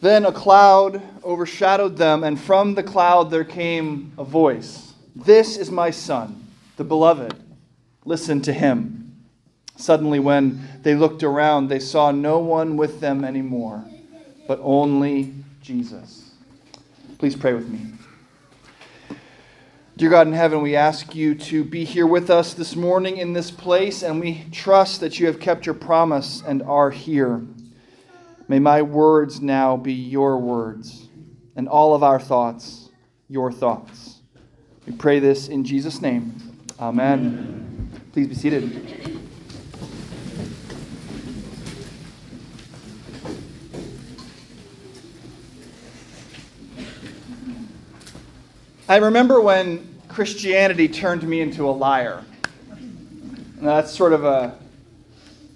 Then a cloud overshadowed them, and from the cloud there came a voice This is my Son, the beloved. Listen to him. Suddenly, when they looked around, they saw no one with them anymore, but only Jesus. Please pray with me. Dear God in heaven, we ask you to be here with us this morning in this place, and we trust that you have kept your promise and are here. May my words now be your words, and all of our thoughts your thoughts. We pray this in Jesus' name. Amen. Please be seated. I remember when Christianity turned me into a liar. Now, that's sort of a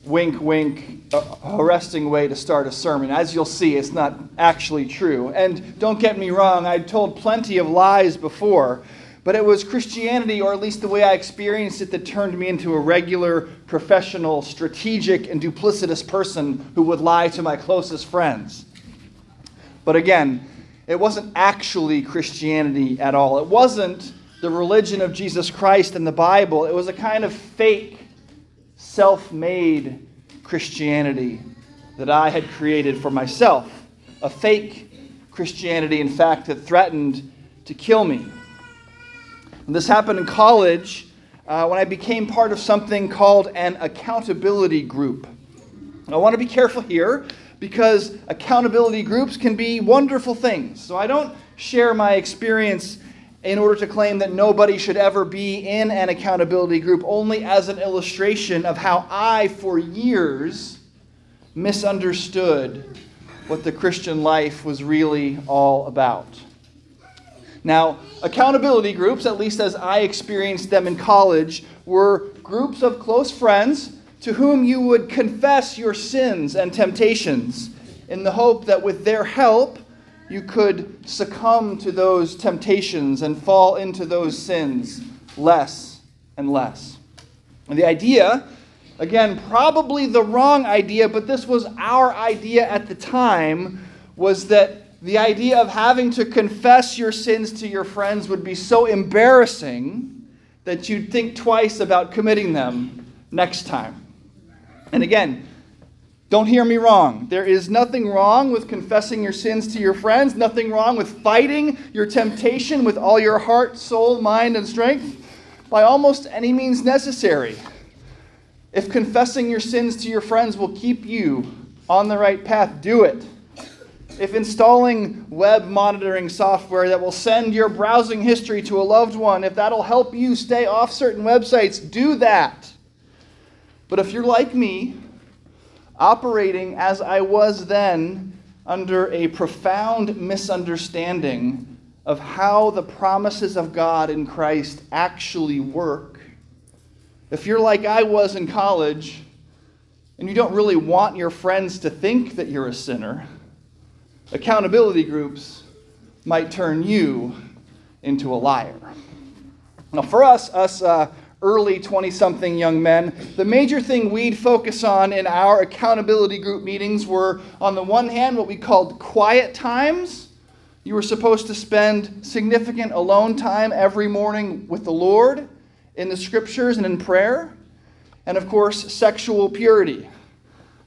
wink, wink, arresting way to start a sermon. As you'll see, it's not actually true. And don't get me wrong, I'd told plenty of lies before, but it was Christianity, or at least the way I experienced it, that turned me into a regular, professional, strategic, and duplicitous person who would lie to my closest friends. But again, it wasn't actually Christianity at all. It wasn't the religion of Jesus Christ and the Bible. It was a kind of fake self made Christianity that I had created for myself. A fake Christianity, in fact, that threatened to kill me. And this happened in college uh, when I became part of something called an accountability group. I want to be careful here because accountability groups can be wonderful things. So I don't share my experience in order to claim that nobody should ever be in an accountability group, only as an illustration of how I, for years, misunderstood what the Christian life was really all about. Now, accountability groups, at least as I experienced them in college, were groups of close friends to whom you would confess your sins and temptations in the hope that with their help, you could succumb to those temptations and fall into those sins less and less. And the idea, again, probably the wrong idea, but this was our idea at the time, was that the idea of having to confess your sins to your friends would be so embarrassing that you'd think twice about committing them next time. And again, don't hear me wrong. There is nothing wrong with confessing your sins to your friends, nothing wrong with fighting your temptation with all your heart, soul, mind, and strength by almost any means necessary. If confessing your sins to your friends will keep you on the right path, do it. If installing web monitoring software that will send your browsing history to a loved one, if that'll help you stay off certain websites, do that. But if you're like me, operating as I was then under a profound misunderstanding of how the promises of God in Christ actually work. If you're like I was in college and you don't really want your friends to think that you're a sinner, accountability groups might turn you into a liar. Now, for us, us uh, early 20 something young men, the major thing we'd focus on in our accountability group meetings were, on the one hand, what we called quiet times. You were supposed to spend significant alone time every morning with the Lord in the scriptures and in prayer. And of course, sexual purity.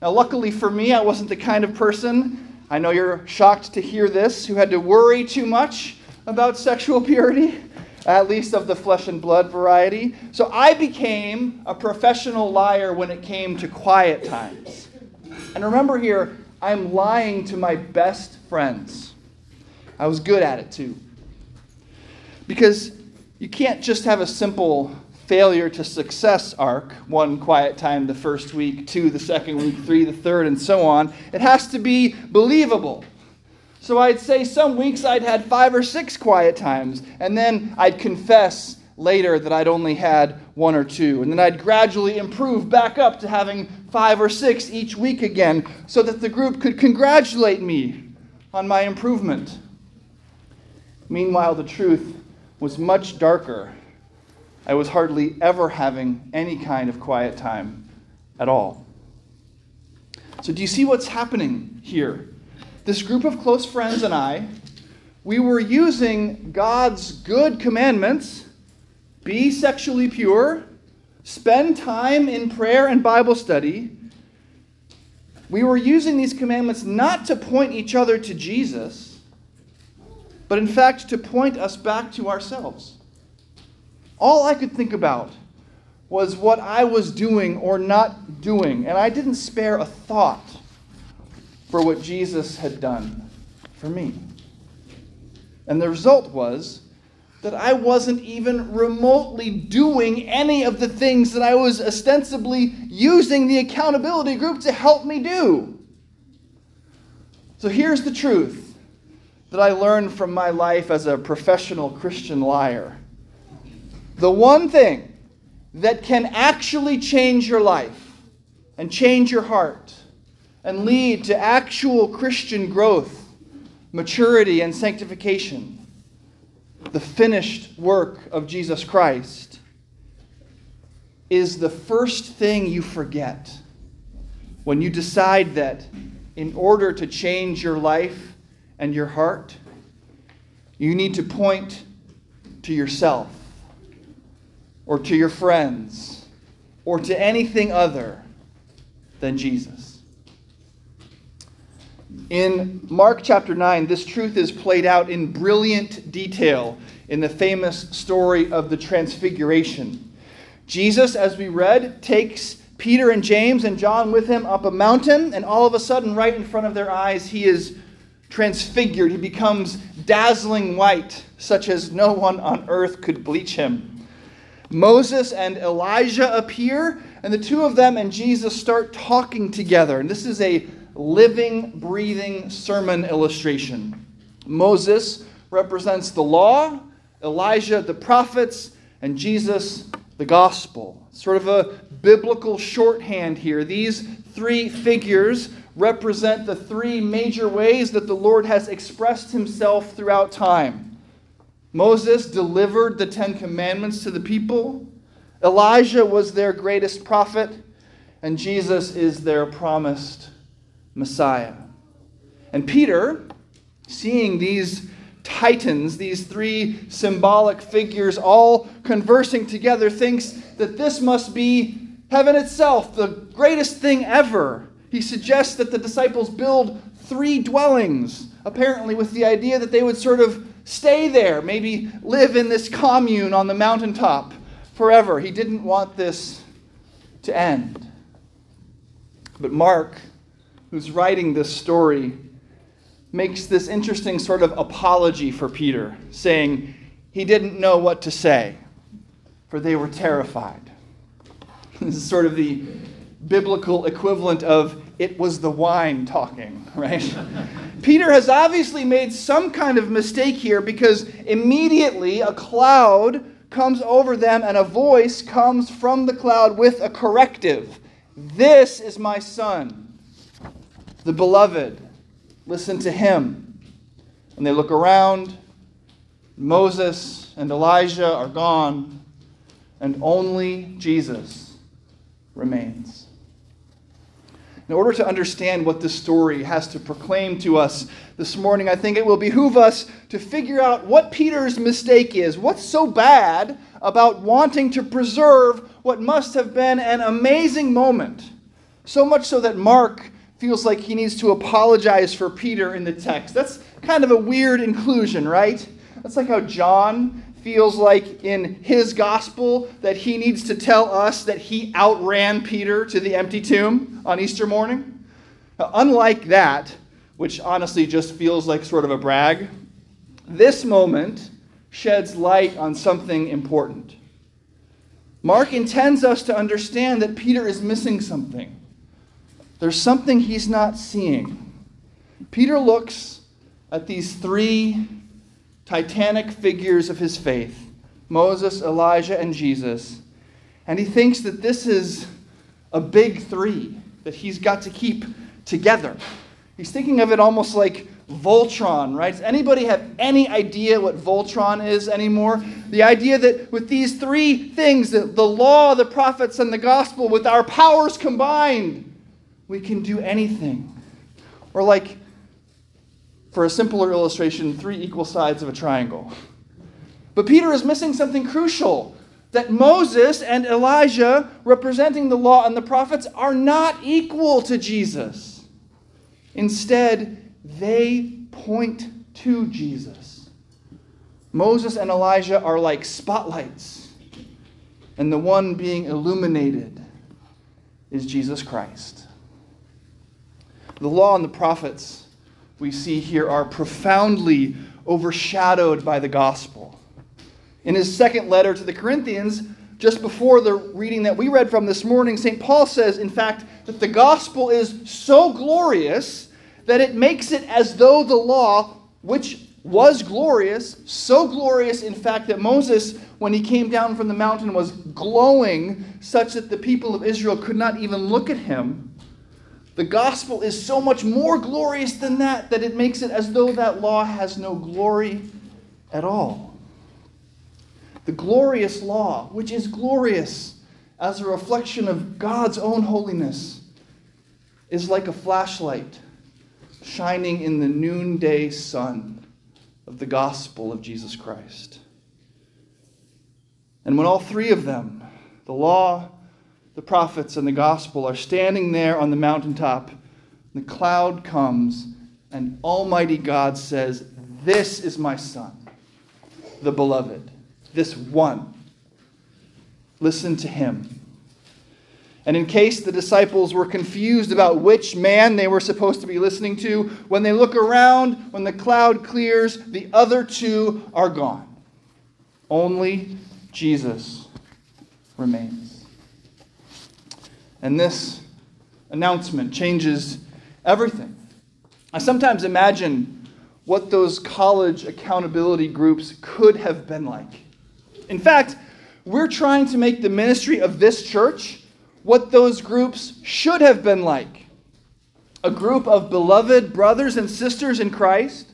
Now, luckily for me, I wasn't the kind of person, I know you're shocked to hear this, who had to worry too much about sexual purity at least of the flesh and blood variety. So I became a professional liar when it came to quiet times. And remember here, I'm lying to my best friends. I was good at it too. Because you can't just have a simple failure to success arc one quiet time the first week, two the second week, three the third, and so on. It has to be believable. So I'd say some weeks I'd had five or six quiet times, and then I'd confess later that I'd only had one or two. And then I'd gradually improve back up to having five or six each week again so that the group could congratulate me on my improvement. Meanwhile, the truth was much darker. I was hardly ever having any kind of quiet time at all. So, do you see what's happening here? This group of close friends and I, we were using God's good commandments be sexually pure, spend time in prayer and Bible study. We were using these commandments not to point each other to Jesus, but in fact to point us back to ourselves. All I could think about was what I was doing or not doing, and I didn't spare a thought for what Jesus had done for me. And the result was that I wasn't even remotely doing any of the things that I was ostensibly using the accountability group to help me do. So here's the truth that I learned from my life as a professional Christian liar. The one thing that can actually change your life and change your heart and lead to actual Christian growth, maturity, and sanctification the finished work of Jesus Christ is the first thing you forget when you decide that in order to change your life and your heart, you need to point to yourself or to your friends or to anything other than Jesus. In Mark chapter 9, this truth is played out in brilliant detail in the famous story of the Transfiguration. Jesus, as we read, takes Peter and James and John with him up a mountain, and all of a sudden, right in front of their eyes, he is transfigured. He becomes dazzling white, such as no one on earth could bleach him. Moses and Elijah appear, and the two of them and Jesus start talking together. And this is a living, breathing sermon illustration. Moses represents the law, Elijah the prophets, and Jesus the gospel. Sort of a biblical shorthand here. These three figures represent the three major ways that the Lord has expressed himself throughout time. Moses delivered the Ten Commandments to the people. Elijah was their greatest prophet, and Jesus is their promised Messiah. And Peter, seeing these titans, these three symbolic figures all conversing together, thinks that this must be heaven itself, the greatest thing ever. He suggests that the disciples build three dwellings, apparently with the idea that they would sort of stay there, maybe live in this commune on the mountaintop forever. He didn't want this to end. But Mark who's writing this story, makes this interesting sort of apology for Peter, saying he didn't know what to say, for they were terrified. This is sort of the biblical equivalent of it was the wine talking, right? Peter has obviously made some kind of mistake here because immediately a cloud comes over them and a voice comes from the cloud with a corrective. This is my son the beloved. Listen to him. And they look around. Moses and Elijah are gone, and only Jesus remains. In order to understand what this story has to proclaim to us this morning, I think it will behoove us to figure out what Peter's mistake is. What's so bad about wanting to preserve what must have been an amazing moment? So much so that Mark feels like he needs to apologize for Peter in the text. That's kind of a weird inclusion, right? That's like how John feels like in his gospel that he needs to tell us that he outran Peter to the empty tomb on Easter morning. Now, unlike that, which honestly just feels like sort of a brag, this moment sheds light on something important. Mark intends us to understand that Peter is missing something. There's something he's not seeing. Peter looks at these three titanic figures of his faith Moses, Elijah, and Jesus and he thinks that this is a big three that he's got to keep together. He's thinking of it almost like Voltron, right? Does anybody have any idea what Voltron is anymore? The idea that with these three things, the, the law, the prophets, and the gospel, with our powers combined, we can do anything. Or like for a simpler illustration, three equal sides of a triangle. But Peter is missing something crucial that Moses and Elijah, representing the law and the prophets, are not equal to Jesus. Instead, they point to Jesus. Moses and Elijah are like spotlights, and the one being illuminated is Jesus Christ. The law and the prophets we see here are profoundly overshadowed by the gospel. In his second letter to the Corinthians, just before the reading that we read from this morning, St. Paul says, in fact, that the gospel is so glorious that it makes it as though the law, which was glorious, so glorious, in fact, that Moses, when he came down from the mountain, was glowing such that the people of Israel could not even look at him. The gospel is so much more glorious than that that it makes it as though that law has no glory at all. The glorious law, which is glorious as a reflection of God's own holiness, is like a flashlight shining in the noonday sun of the gospel of Jesus Christ. And when all three of them, the law, the prophets and the gospel are standing there on the mountaintop. The cloud comes, and Almighty God says, This is my Son, the beloved, this one. Listen to him. And in case the disciples were confused about which man they were supposed to be listening to, when they look around, when the cloud clears, the other two are gone. Only Jesus remains. And this announcement changes everything. I sometimes imagine what those college accountability groups could have been like. In fact, we're trying to make the ministry of this church what those groups should have been like a group of beloved brothers and sisters in Christ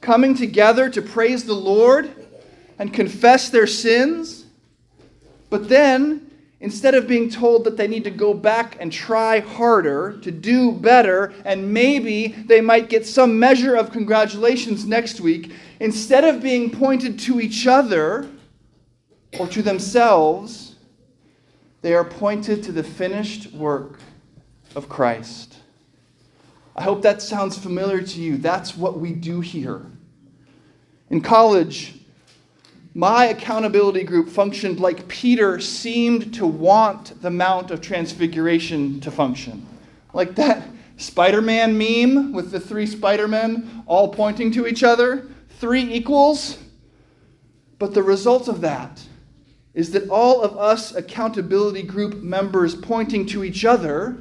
coming together to praise the Lord and confess their sins, but then instead of being told that they need to go back and try harder to do better, and maybe they might get some measure of congratulations next week, instead of being pointed to each other or to themselves, they are pointed to the finished work of Christ. I hope that sounds familiar to you. That's what we do here. In college, my accountability group functioned like Peter seemed to want the Mount of Transfiguration to function. Like that Spider Man meme with the three Spider Men all pointing to each other, three equals. But the result of that is that all of us accountability group members pointing to each other,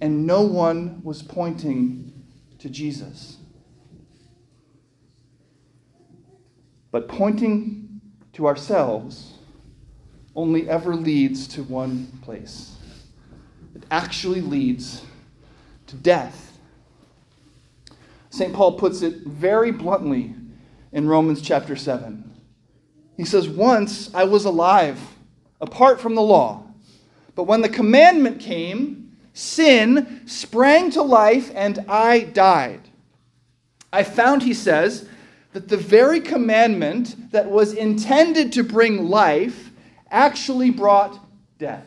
and no one was pointing to Jesus. But pointing to ourselves only ever leads to one place. It actually leads to death. St. Paul puts it very bluntly in Romans chapter 7. He says, Once I was alive, apart from the law, but when the commandment came, sin sprang to life and I died. I found, he says, that the very commandment that was intended to bring life actually brought death.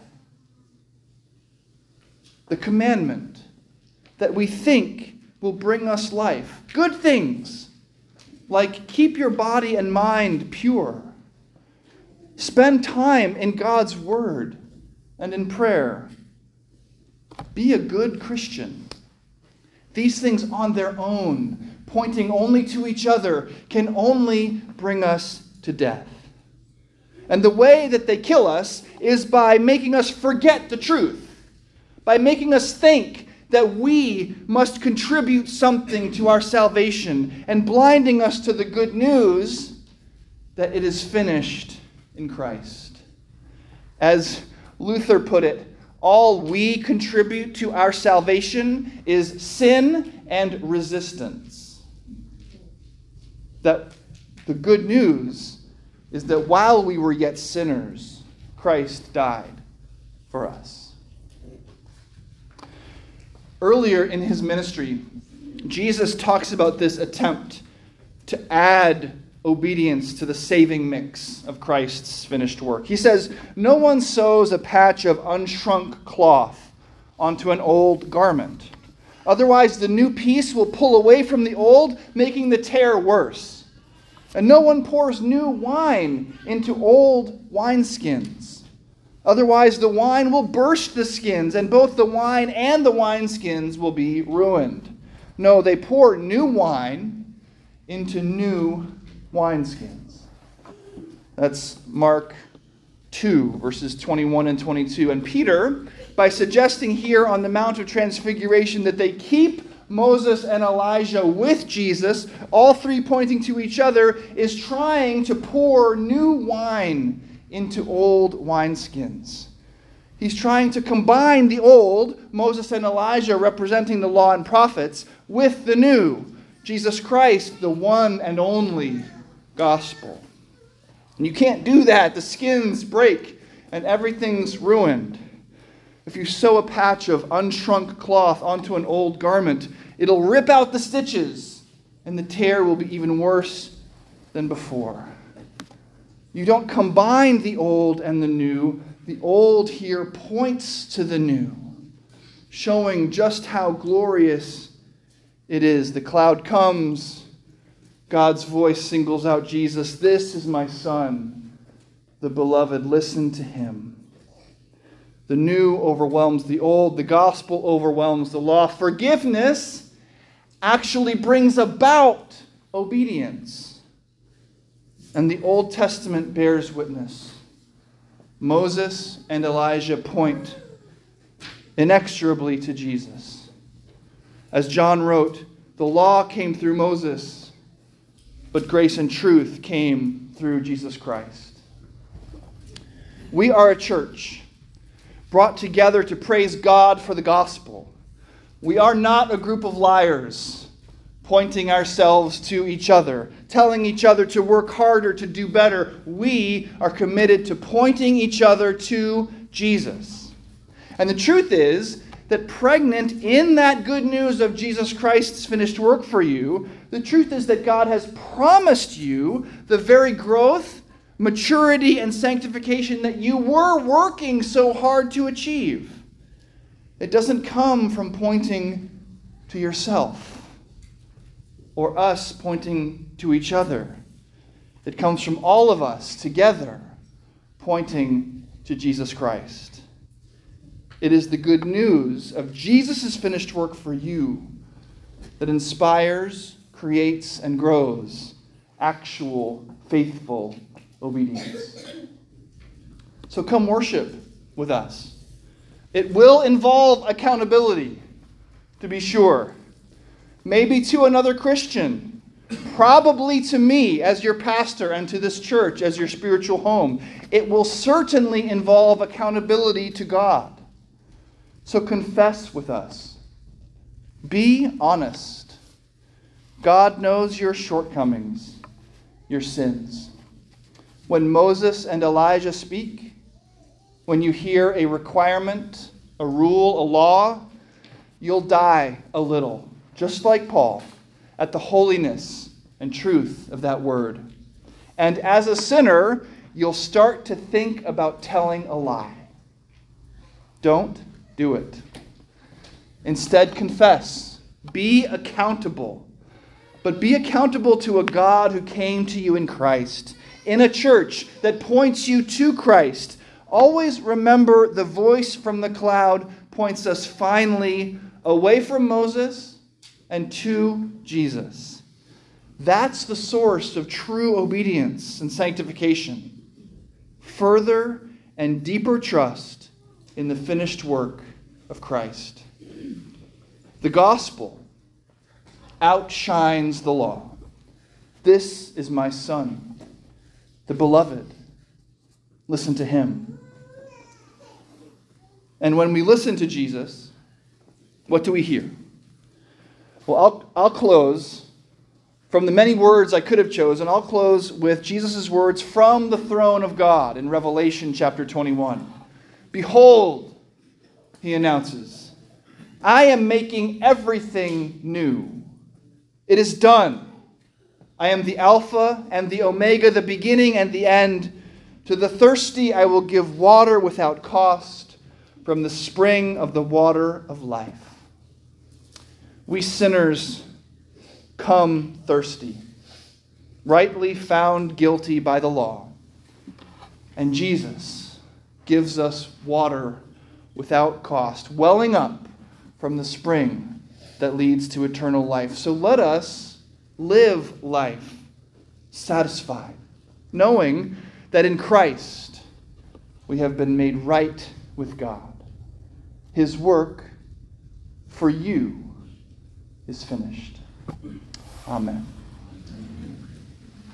The commandment that we think will bring us life, good things like keep your body and mind pure, spend time in God's Word and in prayer, be a good Christian. These things on their own pointing only to each other, can only bring us to death. And the way that they kill us is by making us forget the truth, by making us think that we must contribute something to our salvation, and blinding us to the good news that it is finished in Christ. As Luther put it, all we contribute to our salvation is sin and resistance that the good news is that while we were yet sinners, Christ died for us. Earlier in his ministry, Jesus talks about this attempt to add obedience to the saving mix of Christ's finished work. He says, No one sews a patch of unshrunk cloth onto an old garment. Otherwise, the new piece will pull away from the old, making the tear worse. And no one pours new wine into old wineskins. Otherwise, the wine will burst the skins, and both the wine and the wineskins will be ruined. No, they pour new wine into new wineskins. That's Mark 2, verses 21 and 22. And Peter, by suggesting here on the Mount of Transfiguration that they keep Moses and Elijah with Jesus, all three pointing to each other, is trying to pour new wine into old wineskins. He's trying to combine the old, Moses and Elijah representing the law and prophets, with the new, Jesus Christ, the one and only gospel. And you can't do that. The skins break and everything's ruined. If you sew a patch of unshrunk cloth onto an old garment, it'll rip out the stitches, and the tear will be even worse than before. You don't combine the old and the new. The old here points to the new, showing just how glorious it is. The cloud comes, God's voice singles out Jesus. This is my Son, the beloved. Listen to him. The new overwhelms the old, the gospel overwhelms the law. Forgiveness actually brings about obedience. And the Old Testament bears witness. Moses and Elijah point inexorably to Jesus. As John wrote, the law came through Moses but grace and truth came through Jesus Christ. We are a church brought together to praise God for the gospel. We are not a group of liars pointing ourselves to each other, telling each other to work harder, to do better. We are committed to pointing each other to Jesus. And the truth is that pregnant in that good news of Jesus Christ's finished work for you, the truth is that God has promised you the very growth, maturity, and sanctification that you were working so hard to achieve. It doesn't come from pointing to yourself or us pointing to each other. It comes from all of us together pointing to Jesus Christ. It is the good news of Jesus' finished work for you that inspires creates and grows actual, faithful obedience. So come worship with us. It will involve accountability, to be sure. Maybe to another Christian, probably to me as your pastor and to this church as your spiritual home. It will certainly involve accountability to God. So confess with us. Be honest. God knows your shortcomings, your sins. When Moses and Elijah speak, when you hear a requirement, a rule, a law, you'll die a little, just like Paul, at the holiness and truth of that word. And as a sinner, you'll start to think about telling a lie. Don't do it. Instead, confess. Be accountable but be accountable to a God who came to you in Christ, in a church that points you to Christ. Always remember the voice from the cloud points us finally away from Moses and to Jesus. That's the source of true obedience and sanctification. Further and deeper trust in the finished work of Christ. The gospel outshines the law. This is my Son, the beloved. Listen to him. And when we listen to Jesus, what do we hear? Well, I'll, I'll close from the many words I could have chosen. I'll close with Jesus' words from the throne of God in Revelation chapter 21. Behold, he announces, I am making everything new. It is done. I am the Alpha and the Omega, the beginning and the end. To the thirsty, I will give water without cost from the spring of the water of life. We sinners come thirsty, rightly found guilty by the law. And Jesus gives us water without cost, welling up from the spring that leads to eternal life. So let us live life satisfied, knowing that in Christ we have been made right with God. His work for you is finished. Amen.